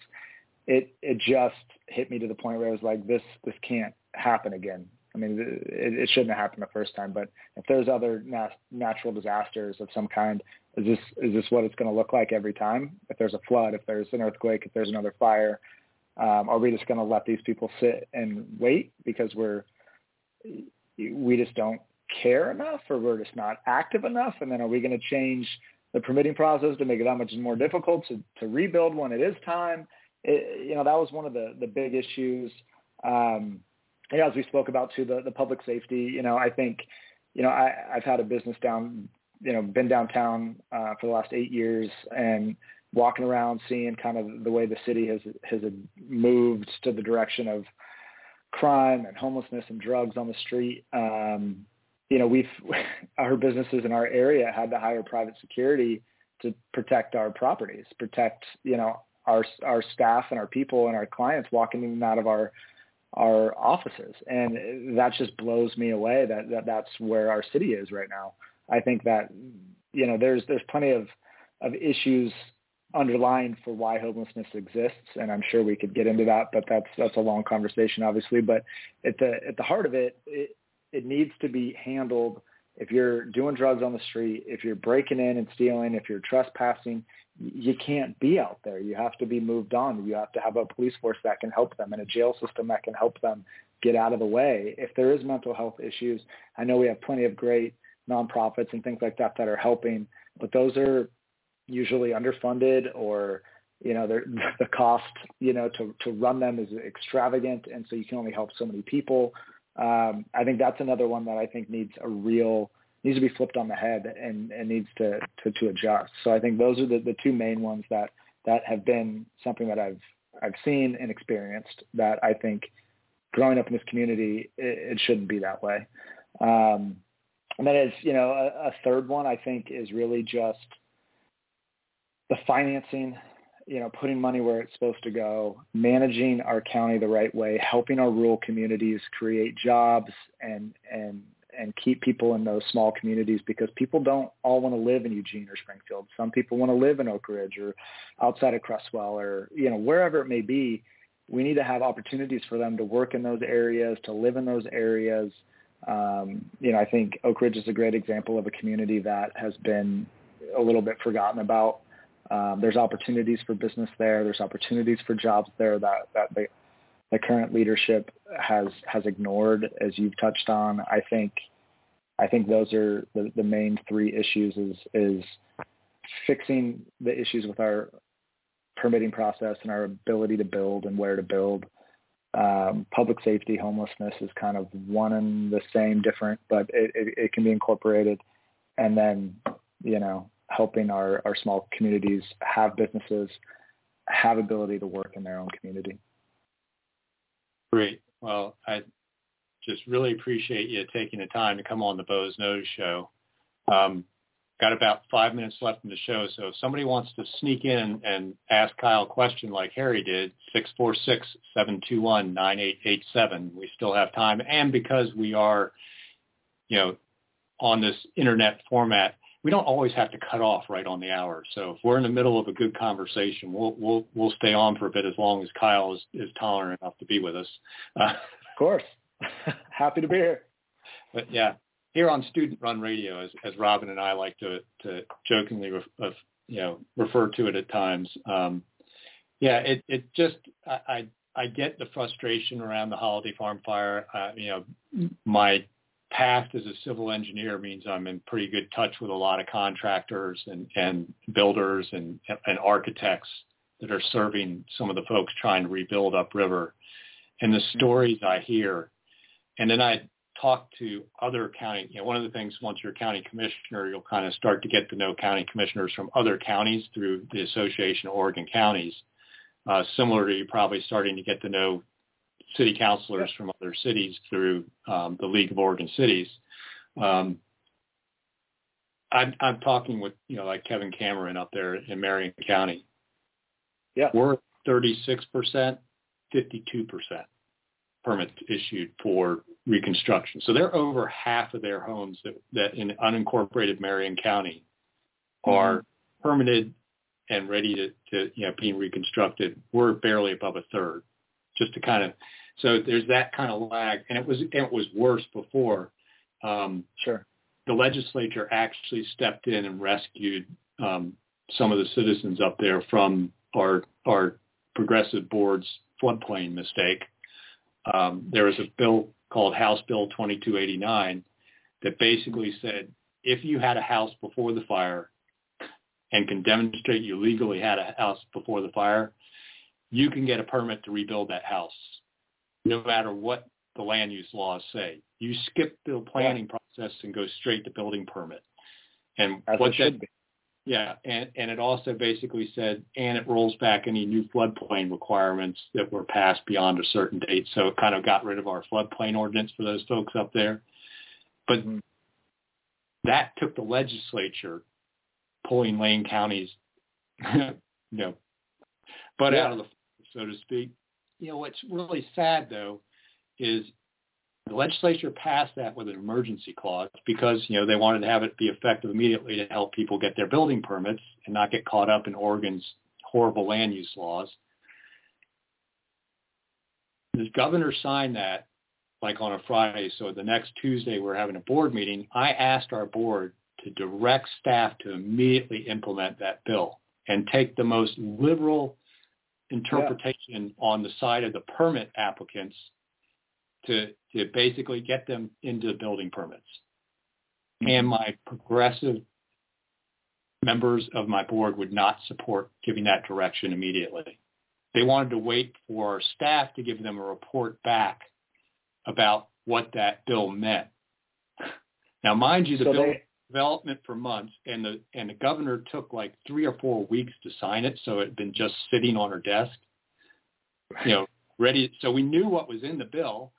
it it just hit me to the point where I was like this this can't happen again. I mean, it, it shouldn't have happened the first time. But if there's other nat- natural disasters of some kind, is this is this what it's going to look like every time? If there's a flood, if there's an earthquake, if there's another fire, um, are we just going to let these people sit and wait because we're we just don't care enough, or we're just not active enough? And then are we going to change the permitting process to make it that much more difficult to to rebuild when it is time? It, you know, that was one of the the big issues. Um, you know, as we spoke about to the the public safety. You know, I think, you know, I I've had a business down, you know, been downtown uh, for the last eight years and walking around seeing kind of the way the city has has moved to the direction of crime and homelessness and drugs on the street. Um, you know, we've our businesses in our area had to hire private security to protect our properties, protect you know our our staff and our people and our clients walking in and out of our our offices, and that just blows me away that, that that's where our city is right now. I think that you know there's there's plenty of of issues underlying for why homelessness exists, and I'm sure we could get into that, but that's that's a long conversation, obviously. But at the at the heart of it, it it needs to be handled. If you're doing drugs on the street, if you're breaking in and stealing, if you're trespassing, you can't be out there. You have to be moved on. You have to have a police force that can help them and a jail system that can help them get out of the way. If there is mental health issues, I know we have plenty of great nonprofits and things like that that are helping, but those are usually underfunded or you know the cost you know to to run them is extravagant and so you can only help so many people. Um, i think that's another one that i think needs a real needs to be flipped on the head and, and needs to, to to adjust. So i think those are the, the two main ones that that have been something that i've i've seen and experienced that i think growing up in this community it, it shouldn't be that way. Um, and then it's you know a, a third one i think is really just the financing, you know, putting money where it's supposed to go, managing our county the right way, helping our rural communities create jobs and and and keep people in those small communities because people don't all want to live in Eugene or Springfield. Some people want to live in Oakridge or outside of Creswell or you know wherever it may be. We need to have opportunities for them to work in those areas, to live in those areas. Um, you know, I think Oakridge is a great example of a community that has been a little bit forgotten about um, there's opportunities for business there. There's opportunities for jobs there that, that the, the current leadership has has ignored, as you've touched on. I think I think those are the, the main three issues is is fixing the issues with our permitting process and our ability to build and where to build. Um, public safety, homelessness is kind of one and the same, different, but it, it, it can be incorporated. And then, you know, helping our, our small communities have businesses, have ability to work in their own community. Great. Well, I just really appreciate you taking the time to come on the Boze Noze show. Um, got about five minutes left in the show, so if somebody wants to sneak in and ask Kyle a question like Harry did, 646-721-9887, we still have time. And because we are, you know, on this internet format, we don't always have to cut off right on the hour. So if we're in the middle of a good conversation, we'll we'll we'll stay on for a bit as long as Kyle is, is tolerant enough to be with us. Uh, of course, happy to be here. But yeah, here on Student Run Radio, as, as Robin and I like to, to jokingly, ref, you know, refer to it at times. Um, yeah, it, it just, I, I, I get the frustration around the Holiday Farm fire. Uh, you know, my past as a civil engineer means I'm in pretty good touch with a lot of contractors and, and builders and, and architects that are serving some of the folks trying to rebuild upriver. And the stories I hear, and then I talk to other county, you know, one of the things once you're a county commissioner, you'll kind of start to get to know county commissioners from other counties through the Association of Oregon Counties. Uh, similar to you probably starting to get to know city councilors from other cities through um, the League of Oregon Cities. Um, I'm, I'm talking with, you know, like Kevin Cameron up there in Marion County. Yeah. We're 36%, 52% permits issued for reconstruction. So they're over half of their homes that, that in unincorporated Marion County are mm-hmm. permitted and ready to, to, you know, being reconstructed. We're barely above a third just to kind of, so there's that kind of lag and it was, it was worse before. Um, sure. The legislature actually stepped in and rescued um, some of the citizens up there from our, our progressive board's floodplain mistake. Um, there was a bill called House Bill 2289 that basically said if you had a house before the fire and can demonstrate you legally had a house before the fire, you can get a permit to rebuild that house no matter what the land use laws say. You skip the planning process and go straight to building permit. And As what that should be. Yeah, and, and it also basically said, and it rolls back any new floodplain requirements that were passed beyond a certain date. So it kind of got rid of our floodplain ordinance for those folks up there. But mm-hmm. that took the legislature pulling Lane County's, you know, butt yeah. out of the, so to speak. You know, what's really sad though is the legislature passed that with an emergency clause because, you know, they wanted to have it be effective immediately to help people get their building permits and not get caught up in Oregon's horrible land use laws. The governor signed that like on a Friday. So the next Tuesday we're having a board meeting. I asked our board to direct staff to immediately implement that bill and take the most liberal interpretation yeah. on the side of the permit applicants to, to basically get them into building permits. Mm-hmm. And my progressive members of my board would not support giving that direction immediately. They wanted to wait for staff to give them a report back about what that bill meant. Now, mind you, the so bill they, development for months, and the and the governor took like three or four weeks to sign it, so it had been just sitting on her desk, you know, ready. So we knew what was in the bill,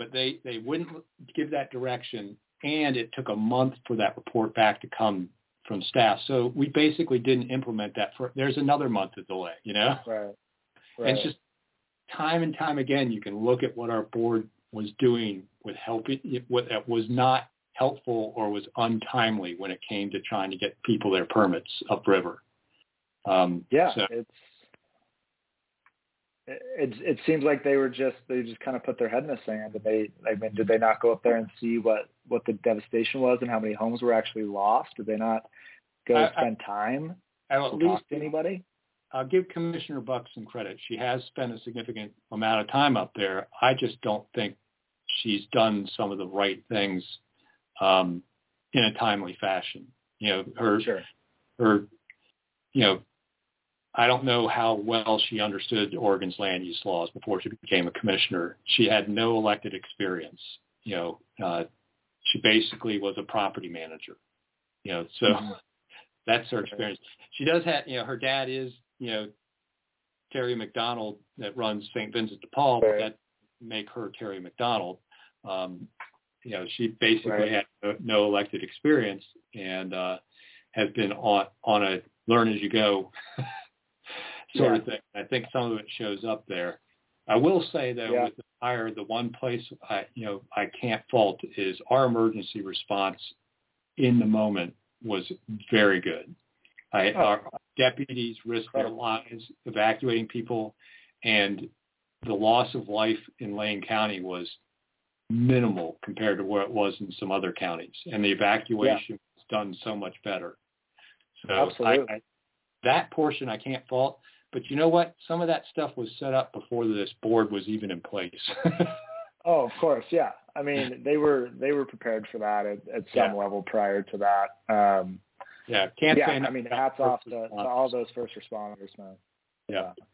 but they, they wouldn't give that direction. And it took a month for that report back to come from staff. So we basically didn't implement that for, there's another month of delay, you know? Right. right. And it's just time and time again, you can look at what our board was doing with helping, what that was not helpful or was untimely when it came to trying to get people their permits upriver. Um, yeah, so, it's it it seems like they were just they just kind of put their head in the sand. Did they I mean did they not go up there and see what what the devastation was and how many homes were actually lost? Did they not go I, spend time I, I talk to anybody? I'll give Commissioner Buch some credit. She has spent a significant amount of time up there. I just don't think she's done some of the right things um, in a timely fashion. You know, her sure. her you know I don't know how well she understood Oregon's land use laws before she became a commissioner. She had no elected experience. You know, uh, she basically was a property manager. You know, so mm-hmm. that's her experience. She does have, you know, her dad is, you know, Terry McDonald that runs St. Vincent de Paul, but that make her Terry McDonald. Um, you know, she basically right. had no, no elected experience and uh, has been on on a learn as you go sort yeah. of thing. I think some of it shows up there. I will say though, yeah. with the fire, the one place I, you know, I can't fault is our emergency response in the moment was very good. I, oh. Our deputies risked their lives evacuating people, and the loss of life in Lane County was minimal compared to where it was in some other counties, and the evacuation yeah. was done so much better. So Absolutely. I, I, that portion I can't fault. But you know what? Some of that stuff was set up before this board was even in place. oh, of course, yeah. I mean, they were they were prepared for that at, at some yeah. level prior to that. Um, yeah, can't yeah. I mean, hats off to, to, all those first responders, man. Yeah. yeah.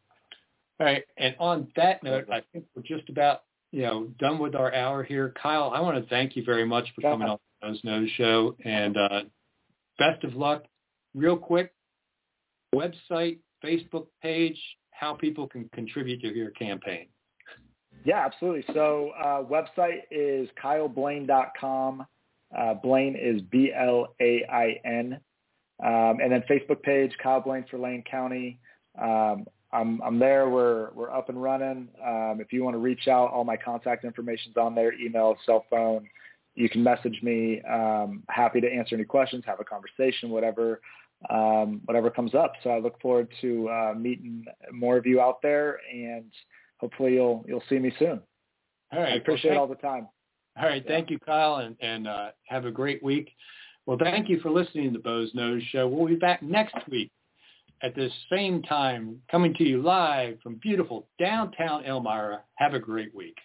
All right, and on that note, I think we're just about you know done with our hour here. Kyle, I want to thank you very much for coming on the Boze Noze Show, and uh, best of luck. Real quick, website, Facebook page, how people can contribute to your campaign. Yeah, absolutely. So uh, website is kyleblain.com. Uh, Blain is B-L-A-I-N. Um, and then Facebook page, Kyle Blain for Lane County. Um, I'm, I'm there. We're, we're up and running. Um, if you want to reach out, all my contact information's on there, email, cell phone. You can message me. Um, happy to answer any questions, have a conversation, whatever um, whatever comes up. So I look forward to uh, meeting more of you out there, and hopefully you'll you'll see me soon. All right, I appreciate well, all the time. All right, thank you, Kyle, and and uh, have a great week. Well, thank you for listening to the Boze Noze Show. We'll be back next week at this same time, coming to you live from beautiful downtown Elmira. Have a great week.